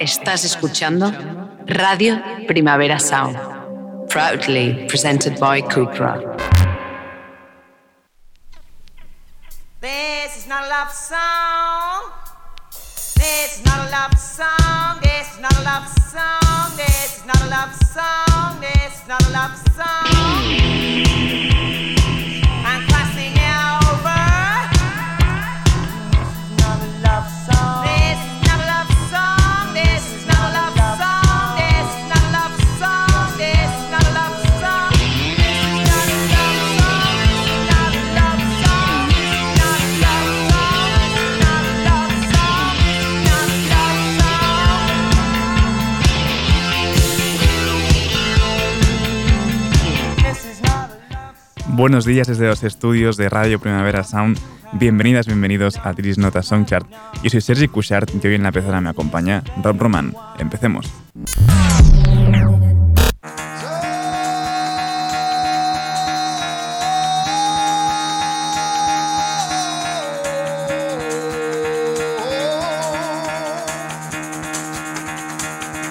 Estás escuchando Radio Primavera Sound, proudly presented by Cupra. This is not a love song. This is not a love song. This is not a love song. This is not a love song. This is not a love song. Buenos días desde los estudios de Radio Primavera Sound. Bienvenidas, bienvenidos a Tris Nota Songchart. Yo soy Sergi Cushart y hoy en la pecera me acompaña Rob Roman. Empecemos.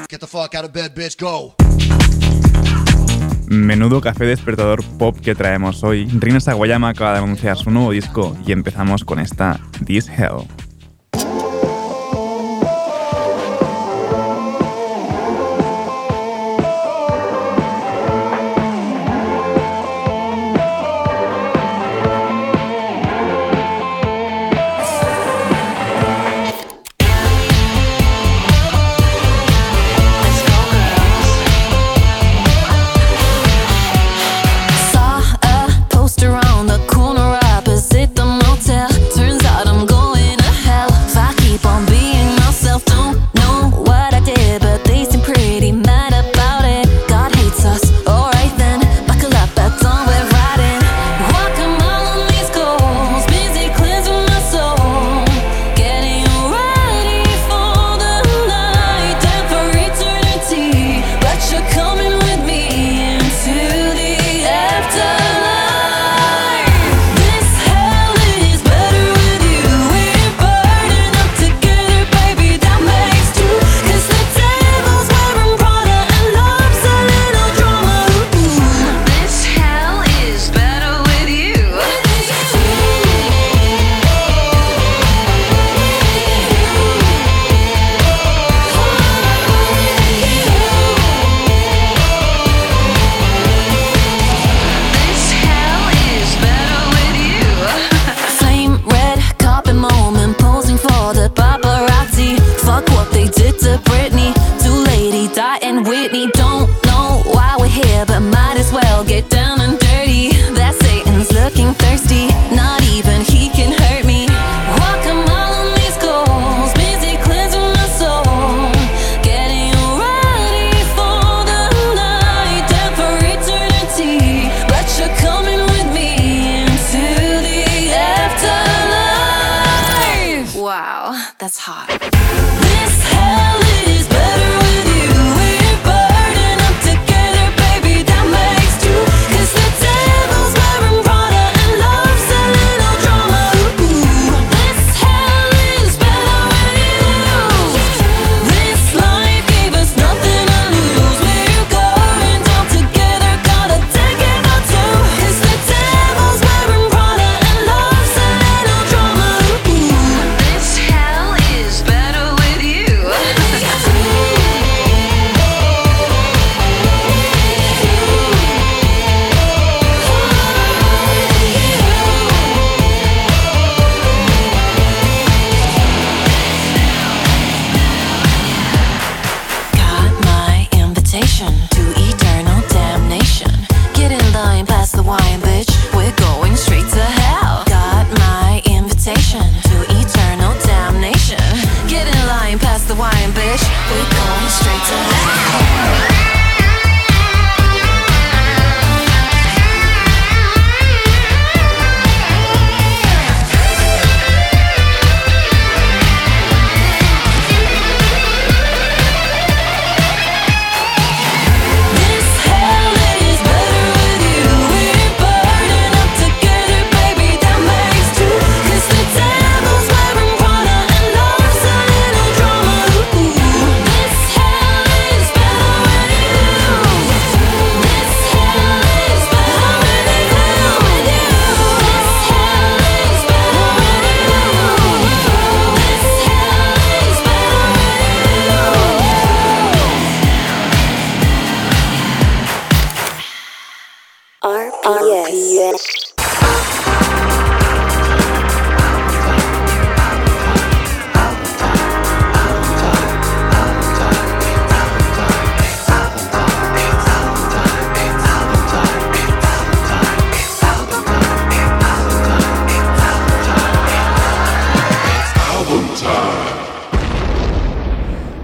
Get the fuck out of bed, bitch, go. Menudo café despertador pop que traemos hoy. Rina Sawayama acaba de anunciar su nuevo disco y empezamos con esta This Hell.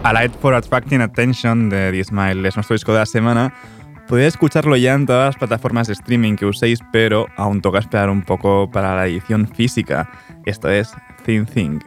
A Light for Attracting Attention de The Smile es nuestro disco de la semana. Podéis escucharlo ya en todas las plataformas de streaming que uséis, pero aún toca esperar un poco para la edición física. Esto es Thin Thing.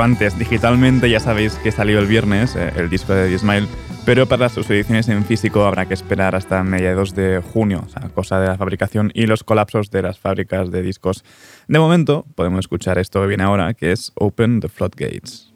Antes, digitalmente ya sabéis que salió el viernes eh, el disco de The Smile, pero para sus ediciones en físico habrá que esperar hasta mediados de junio, o sea, cosa de la fabricación y los colapsos de las fábricas de discos. De momento, podemos escuchar esto que viene ahora, que es Open the Floodgates.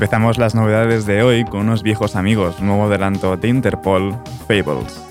Empezamos las novedades de hoy con unos viejos amigos, nuevo adelanto de Interpol, Fables.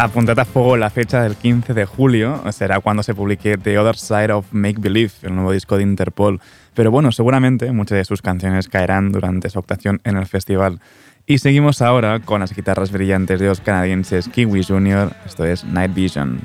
Apuntad a fuego la fecha del 15 de julio, será cuando se publique The Other Side of Make Believe, el nuevo disco de Interpol. Pero bueno, seguramente muchas de sus canciones caerán durante su actuación en el festival. Y seguimos ahora con las guitarras brillantes de los canadienses Kiwi Jr., esto es Night Vision.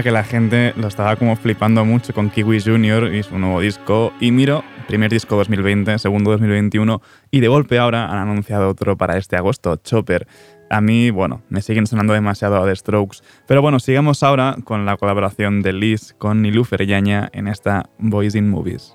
Que la gente lo estaba como flipando mucho con Kiwi Jr. y su nuevo disco. Y miro, primer disco 2020, segundo 2021, y de golpe ahora han anunciado otro para este agosto, Chopper. A mí, bueno, me siguen sonando demasiado a The Strokes. Pero bueno, sigamos ahora con la colaboración de Liz con Nilufer Yaña en esta Boys in Movies.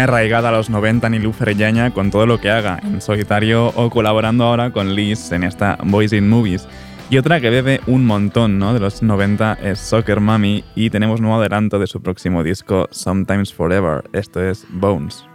Arraigada a los 90 Nilufer Yaña con todo lo que haga, en solitario o colaborando ahora con Liz en esta Boys in Movies. Y otra que bebe un montón ¿no? de los 90 es Soccer Mommy y tenemos nuevo adelanto de su próximo disco Sometimes Forever. Esto es Bones.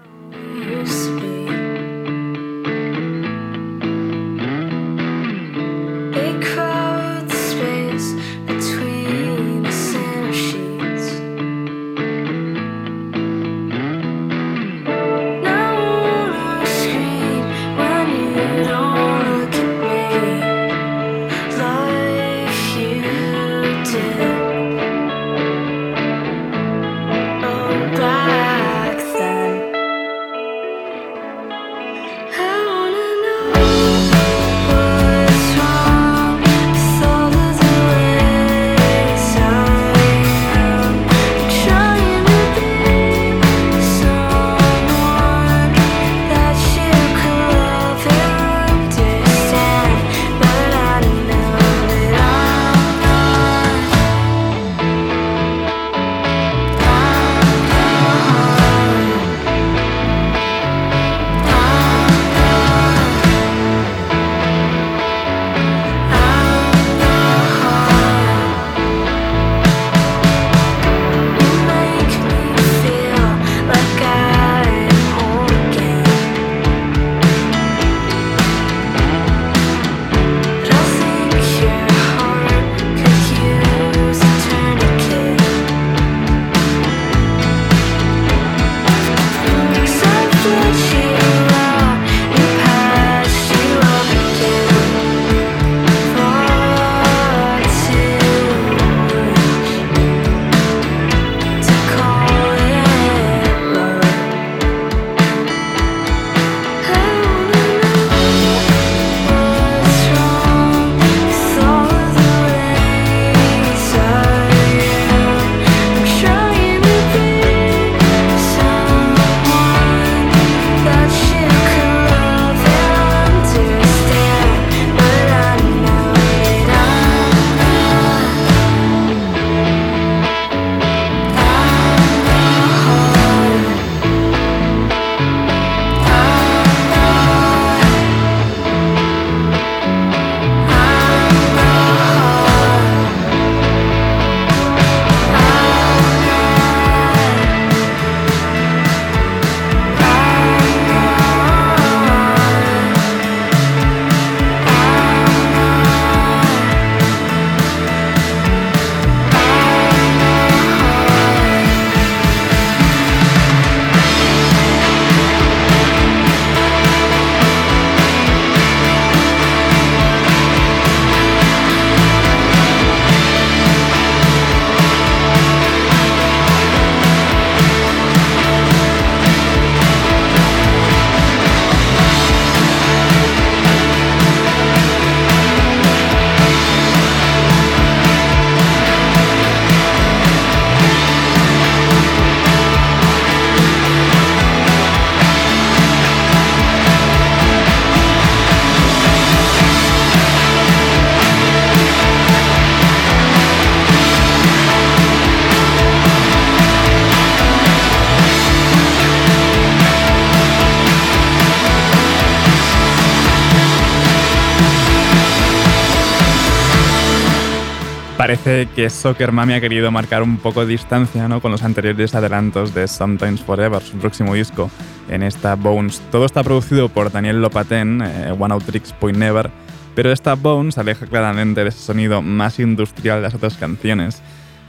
Parece que Soccer Mami ha querido marcar un poco de distancia ¿no? con los anteriores adelantos de Sometimes Forever, su próximo disco, en esta Bones. Todo está producido por Daniel Lopaten, eh, One Out Tricks Point Never, pero esta Bones aleja claramente de ese sonido más industrial de las otras canciones.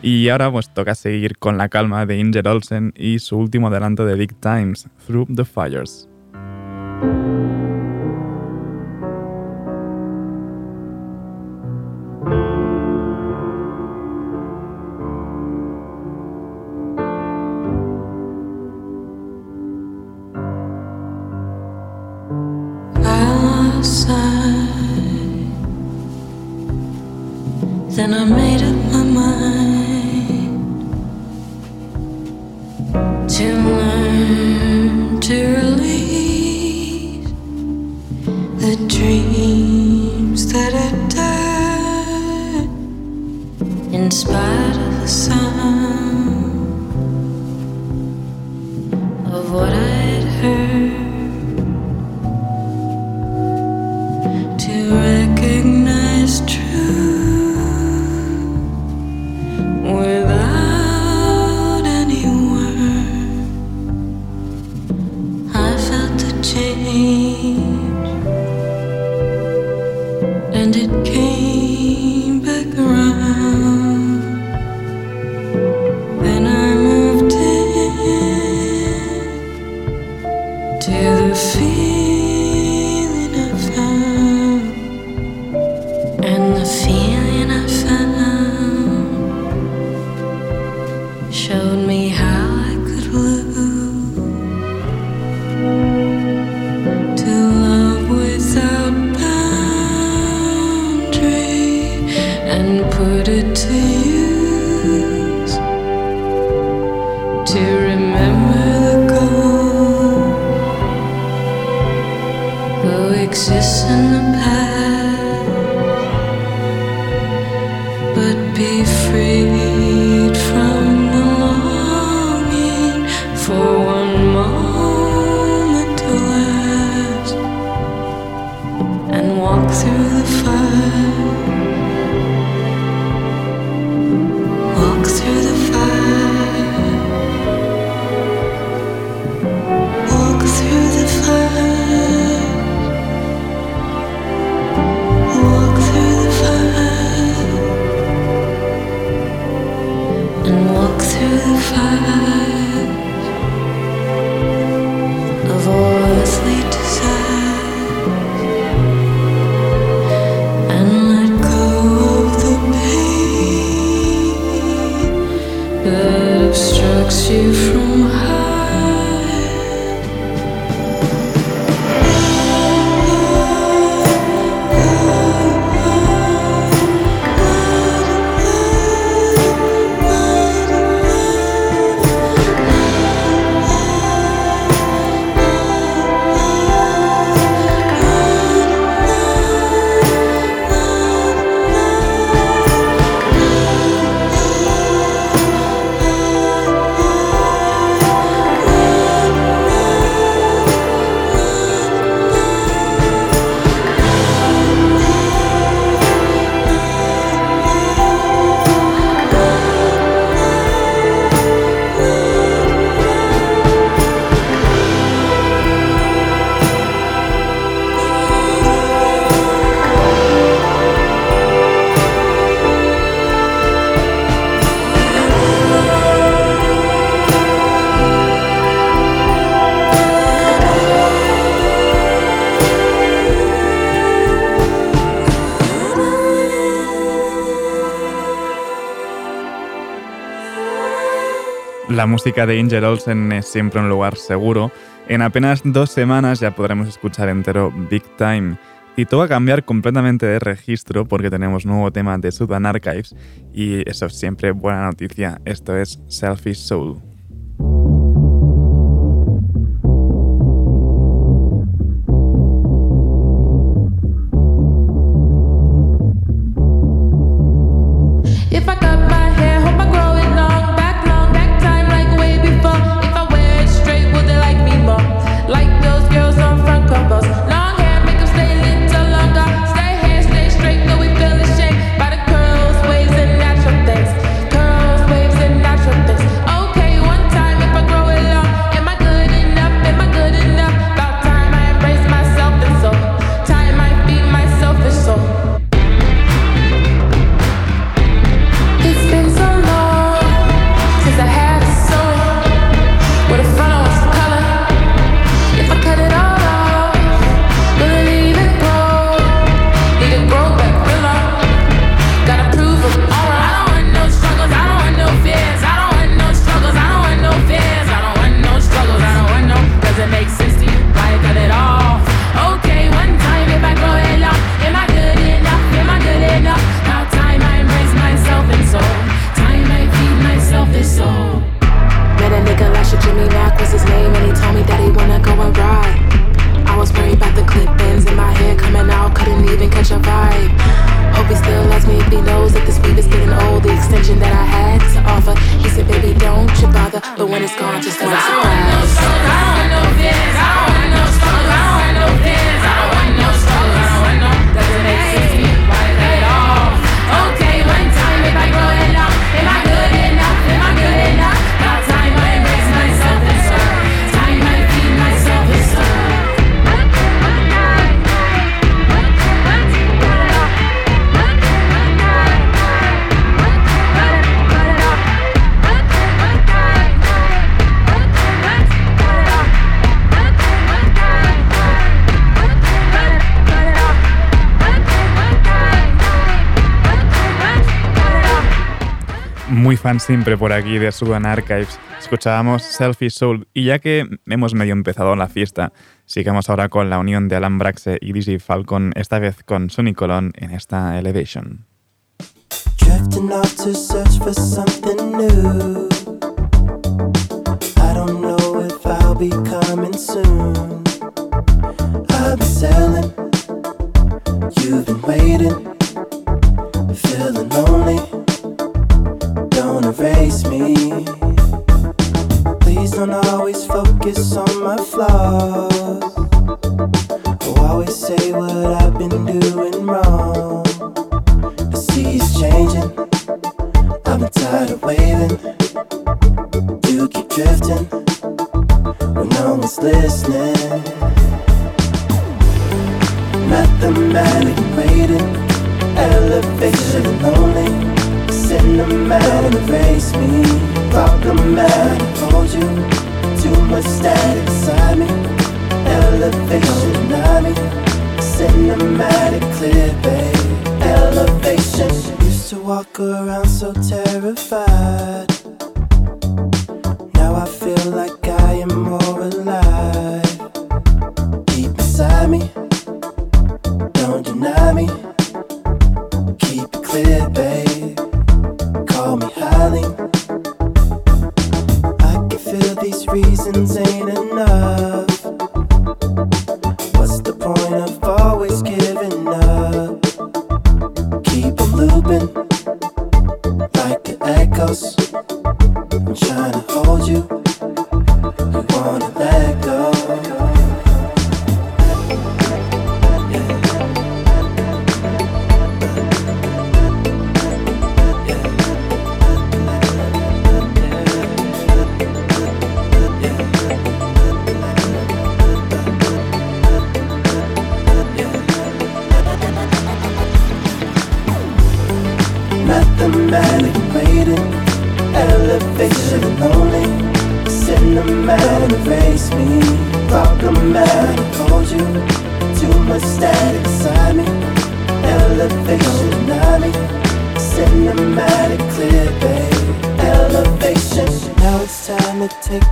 Y ahora pues toca seguir con la calma de Inger Olsen y su último adelanto de Big Times, Through the Fires. La música de Angel Olsen es siempre un lugar seguro. En apenas dos semanas ya podremos escuchar entero Big Time. Y todo va a cambiar completamente de registro porque tenemos nuevo tema de Sudan Archives y eso es siempre buena noticia. Esto es Selfish Soul. Siempre por aquí de Sudan Archives. Escuchábamos Selfie Soul y ya que hemos medio empezado la fiesta, sigamos ahora con la unión de Alan Braxe y DJ Falcon, esta vez con Sonny Colon en esta Elevation. Don't erase me. Please don't always focus on my flaws. Oh, or always say what I've been doing wrong. The sea's changing. Been tired of waving. You keep drifting when no one's listening. Mathematic waiting, elevation lonely. Cinematic erase me, problematic hold you. Too much static inside me, elevation deny me. Cinematic clear, babe, elevation. Used to walk around so terrified. Now I feel like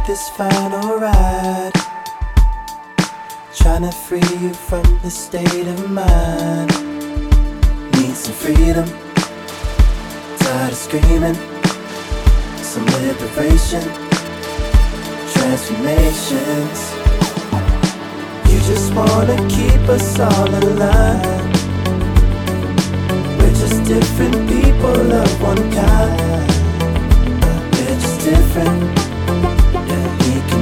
this final ride. Trying to free you from the state of mind. Need some freedom tired of screaming. Some liberation, transformations. You just wanna keep us all aligned. We're just different people of one kind. We're just different.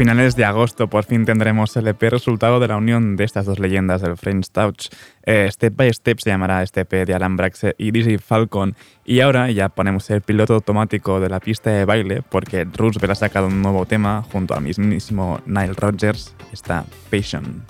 finales de agosto por fin tendremos el EP resultado de la unión de estas dos leyendas del French Touch. Eh, step by Step se llamará este EP de Alan Braxe y DJ Falcon. Y ahora ya ponemos el piloto automático de la pista de baile porque Roosevelt ha sacado un nuevo tema junto al mismísimo Nile Rodgers, está Passion.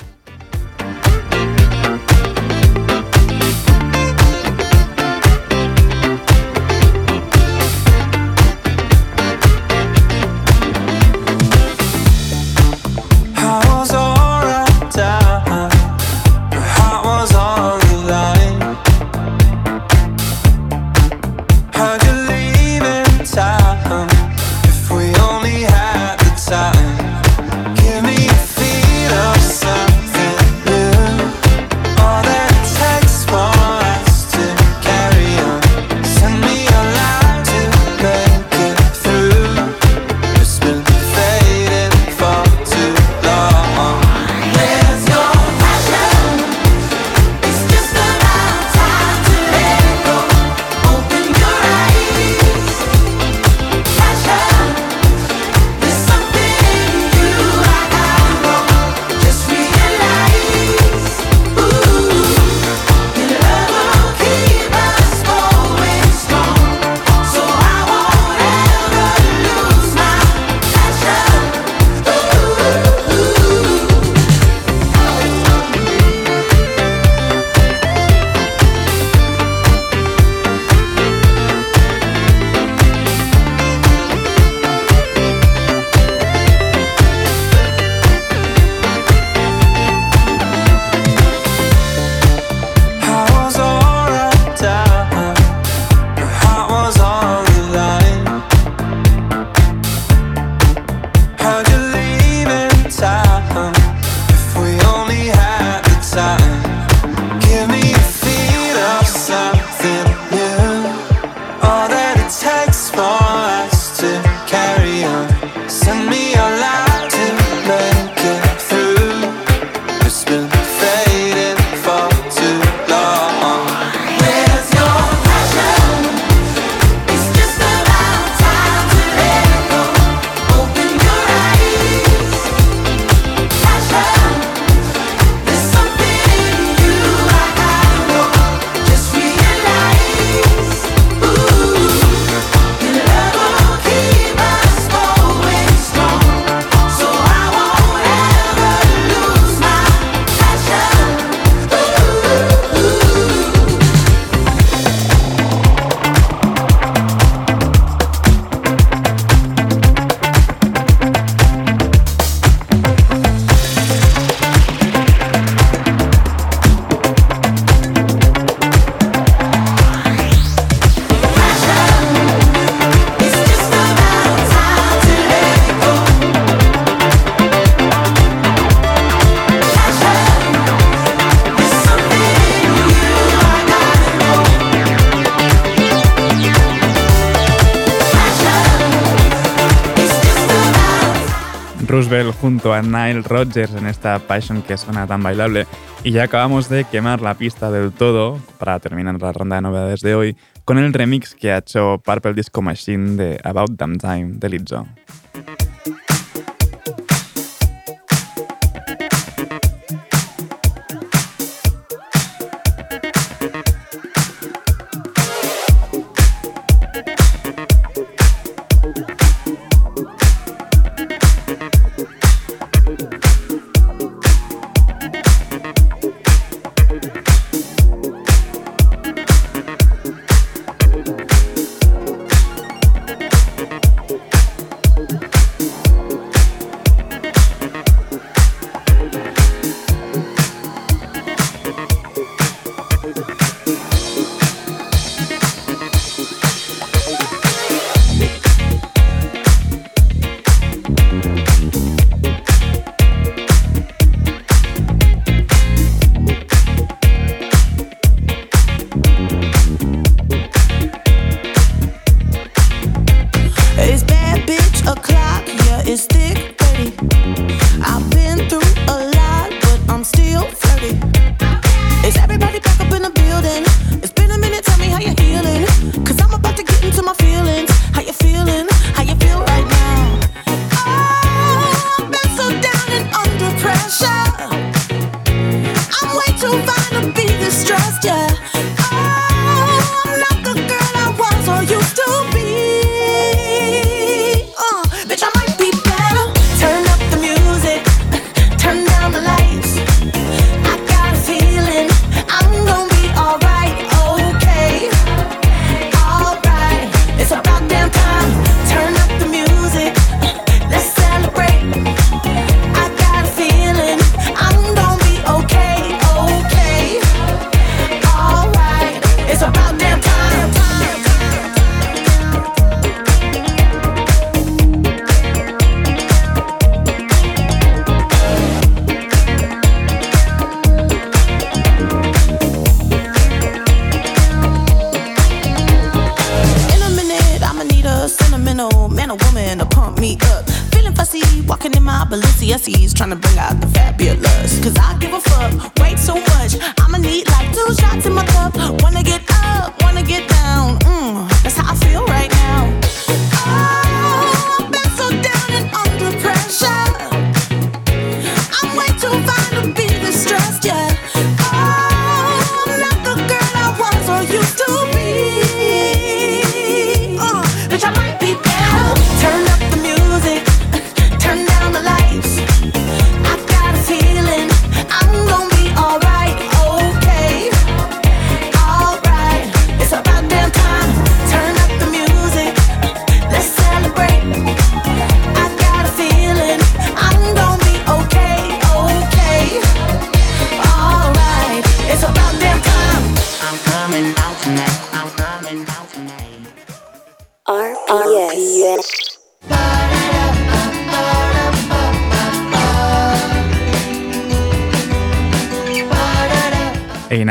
junto a Nile Rodgers en esta Passion que suena tan bailable. Y ya acabamos de quemar la pista del todo para terminar la ronda de novedades de hoy con el remix que ha hecho Purple Disco Machine de About Damn Time de Lizzo.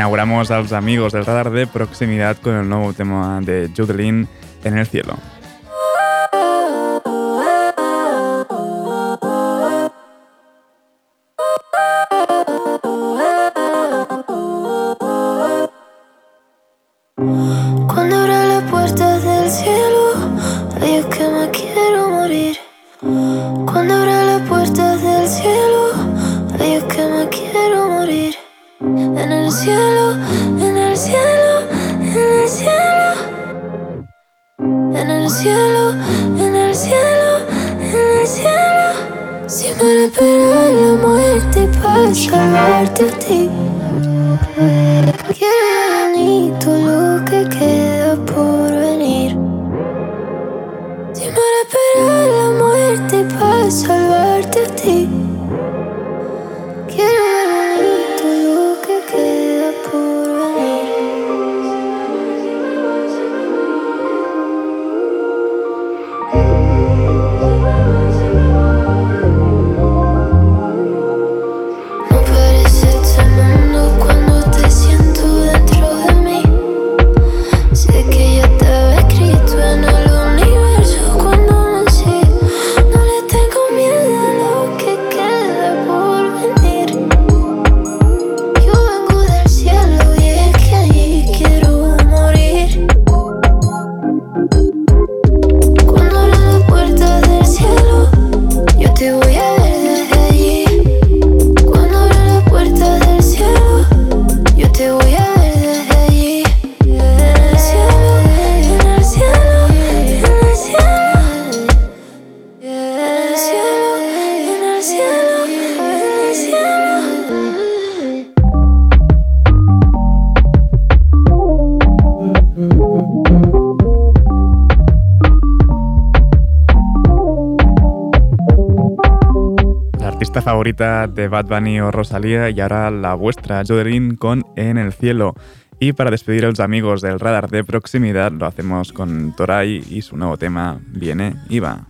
inauguramos a los amigos del radar de proximidad con el nuevo tema de Judelin en el cielo. de Bad Bunny o Rosalía y ahora la vuestra, Joderín con En el Cielo. Y para despedir a los amigos del radar de proximidad lo hacemos con Toray y su nuevo tema Viene y va.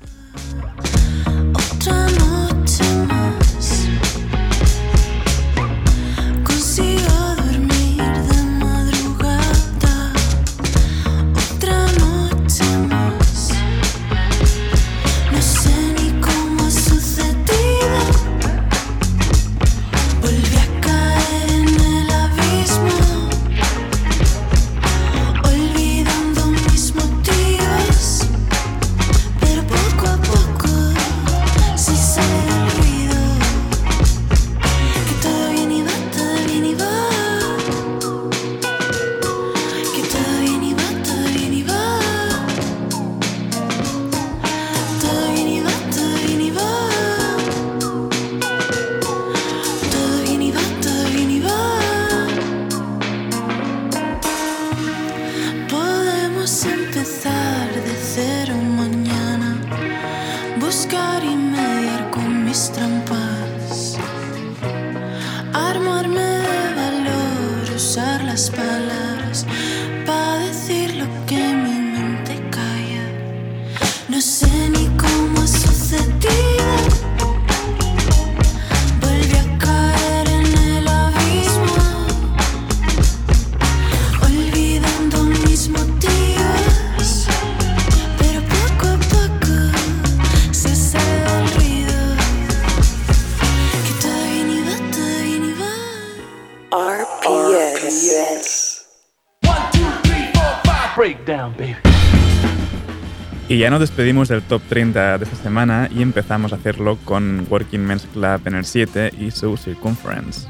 ya nos despedimos del top 30 de esta semana y empezamos a hacerlo con Working Men's Club en el 7 y su Circumference.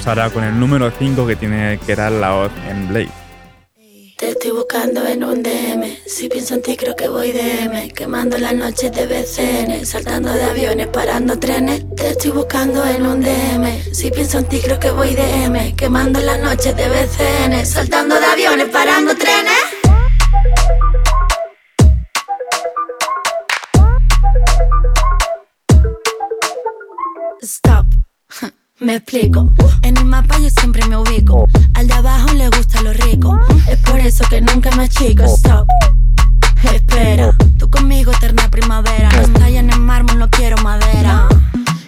Seguimos ahora con el número 5 que tiene que era la voz en Blade. Te estoy buscando en un DM. Si pienso en ti, creo que voy DM. Quemando las noches de BCN. Saltando de aviones, parando trenes. Te estoy buscando en un DM. Si pienso en ti, creo que voy DM. Quemando las noches de BCN. Saltando de aviones, parando trenes. Me explico. En el mapa yo siempre me ubico. Al de abajo le gusta lo rico. Es por eso que nunca me achico. Stop. Espera. Tú conmigo eterna primavera. No tallan en mármol, no quiero madera.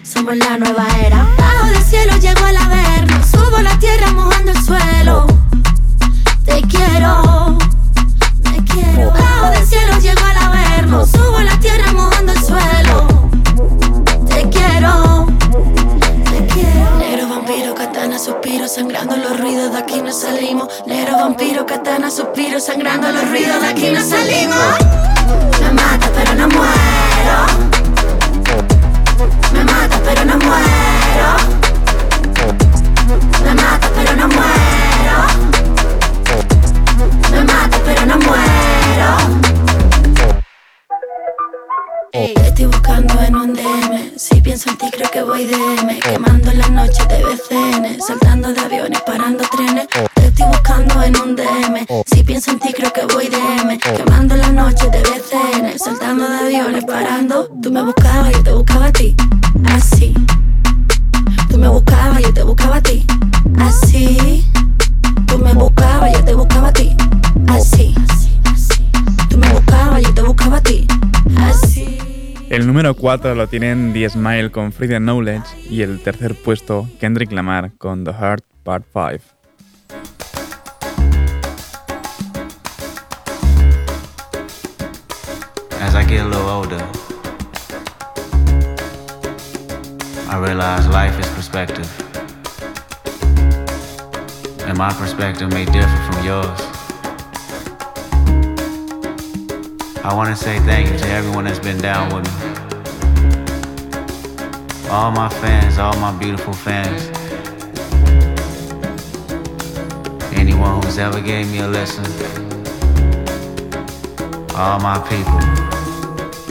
Somos la nueva era. Bajo del cielo llego al averno. Subo la tierra 4 lo tienen The con Free the Knowledge y el tercer puesto Kendrick Lamar con The Heart Part 5. As I get a little older, I realize life is perspective. And my perspective may differ from yours. I want to say thank you to everyone that's been down with me. All my fans, all my beautiful fans. Anyone who's ever gave me a lesson. All my people.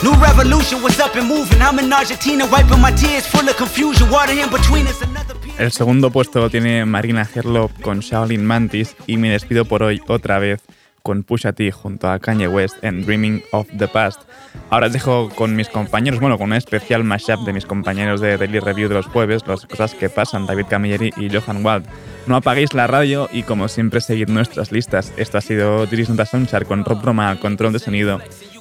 New revolution was up and moving. I'm in Argentina, wiping my tears, full of confusion. Water in between us, another. El segundo puesto lo tiene Marina Herlop con Shaolin Mantis y me despido por hoy otra vez con Pusha T junto a Kanye West en Dreaming of the Past. Ahora os dejo con mis compañeros, bueno, con un especial mashup de mis compañeros de Daily Review de los jueves, las cosas que pasan, David Camilleri y Johan Wald. No apaguéis la radio y como siempre seguid nuestras listas. Esto ha sido Diris Nota Soundchart con Rob Roma al control de sonido.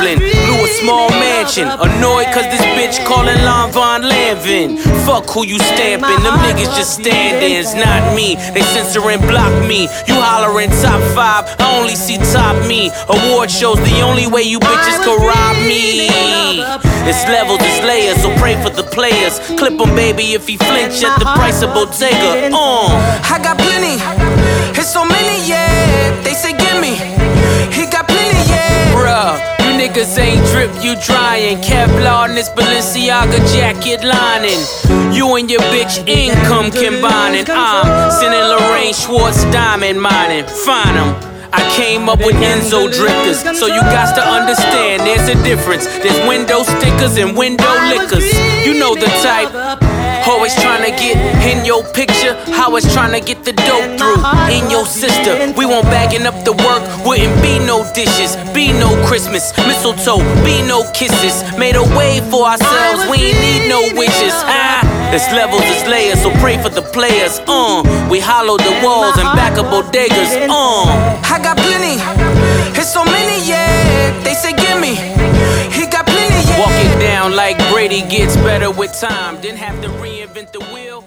gambling. Blew a small mansion. Annoyed cause this bitch calling Lon Von Lanvin. Fuck who you stamping. Them niggas just stand-ins, not me. They censor and block me. You hollering top five. I only see top me. Award shows the only way you bitches can rob me. It's levels, it's layers, so pray for the players. Clip him, baby, if he flinch at the price of Bottega. Uh. I got plenty. It's so many, yeah. They say gimme. He niggas ain't drip, you drying. Kevlar in this Balenciaga jacket lining. You and your bitch income combining. I'm sending Lorraine Schwartz diamond mining. Find. I came up with Enzo drifters, so you got to understand there's a difference. There's window stickers and window liquors. You know the type. Always trying to get in your picture, always trying to get the dope through. In your sister, we won't bagging up the work. Wouldn't be no dishes, be no Christmas, mistletoe, be no kisses. Made a way for ourselves, we ain't need no wishes. Ah, it's levels, it's layers, so pray for the players. Uh, we hollow the walls and back up bodegas. Uh, I got plenty. It's so many, yeah. They say gimme. He like Brady gets better with time. Didn't have to reinvent the wheel.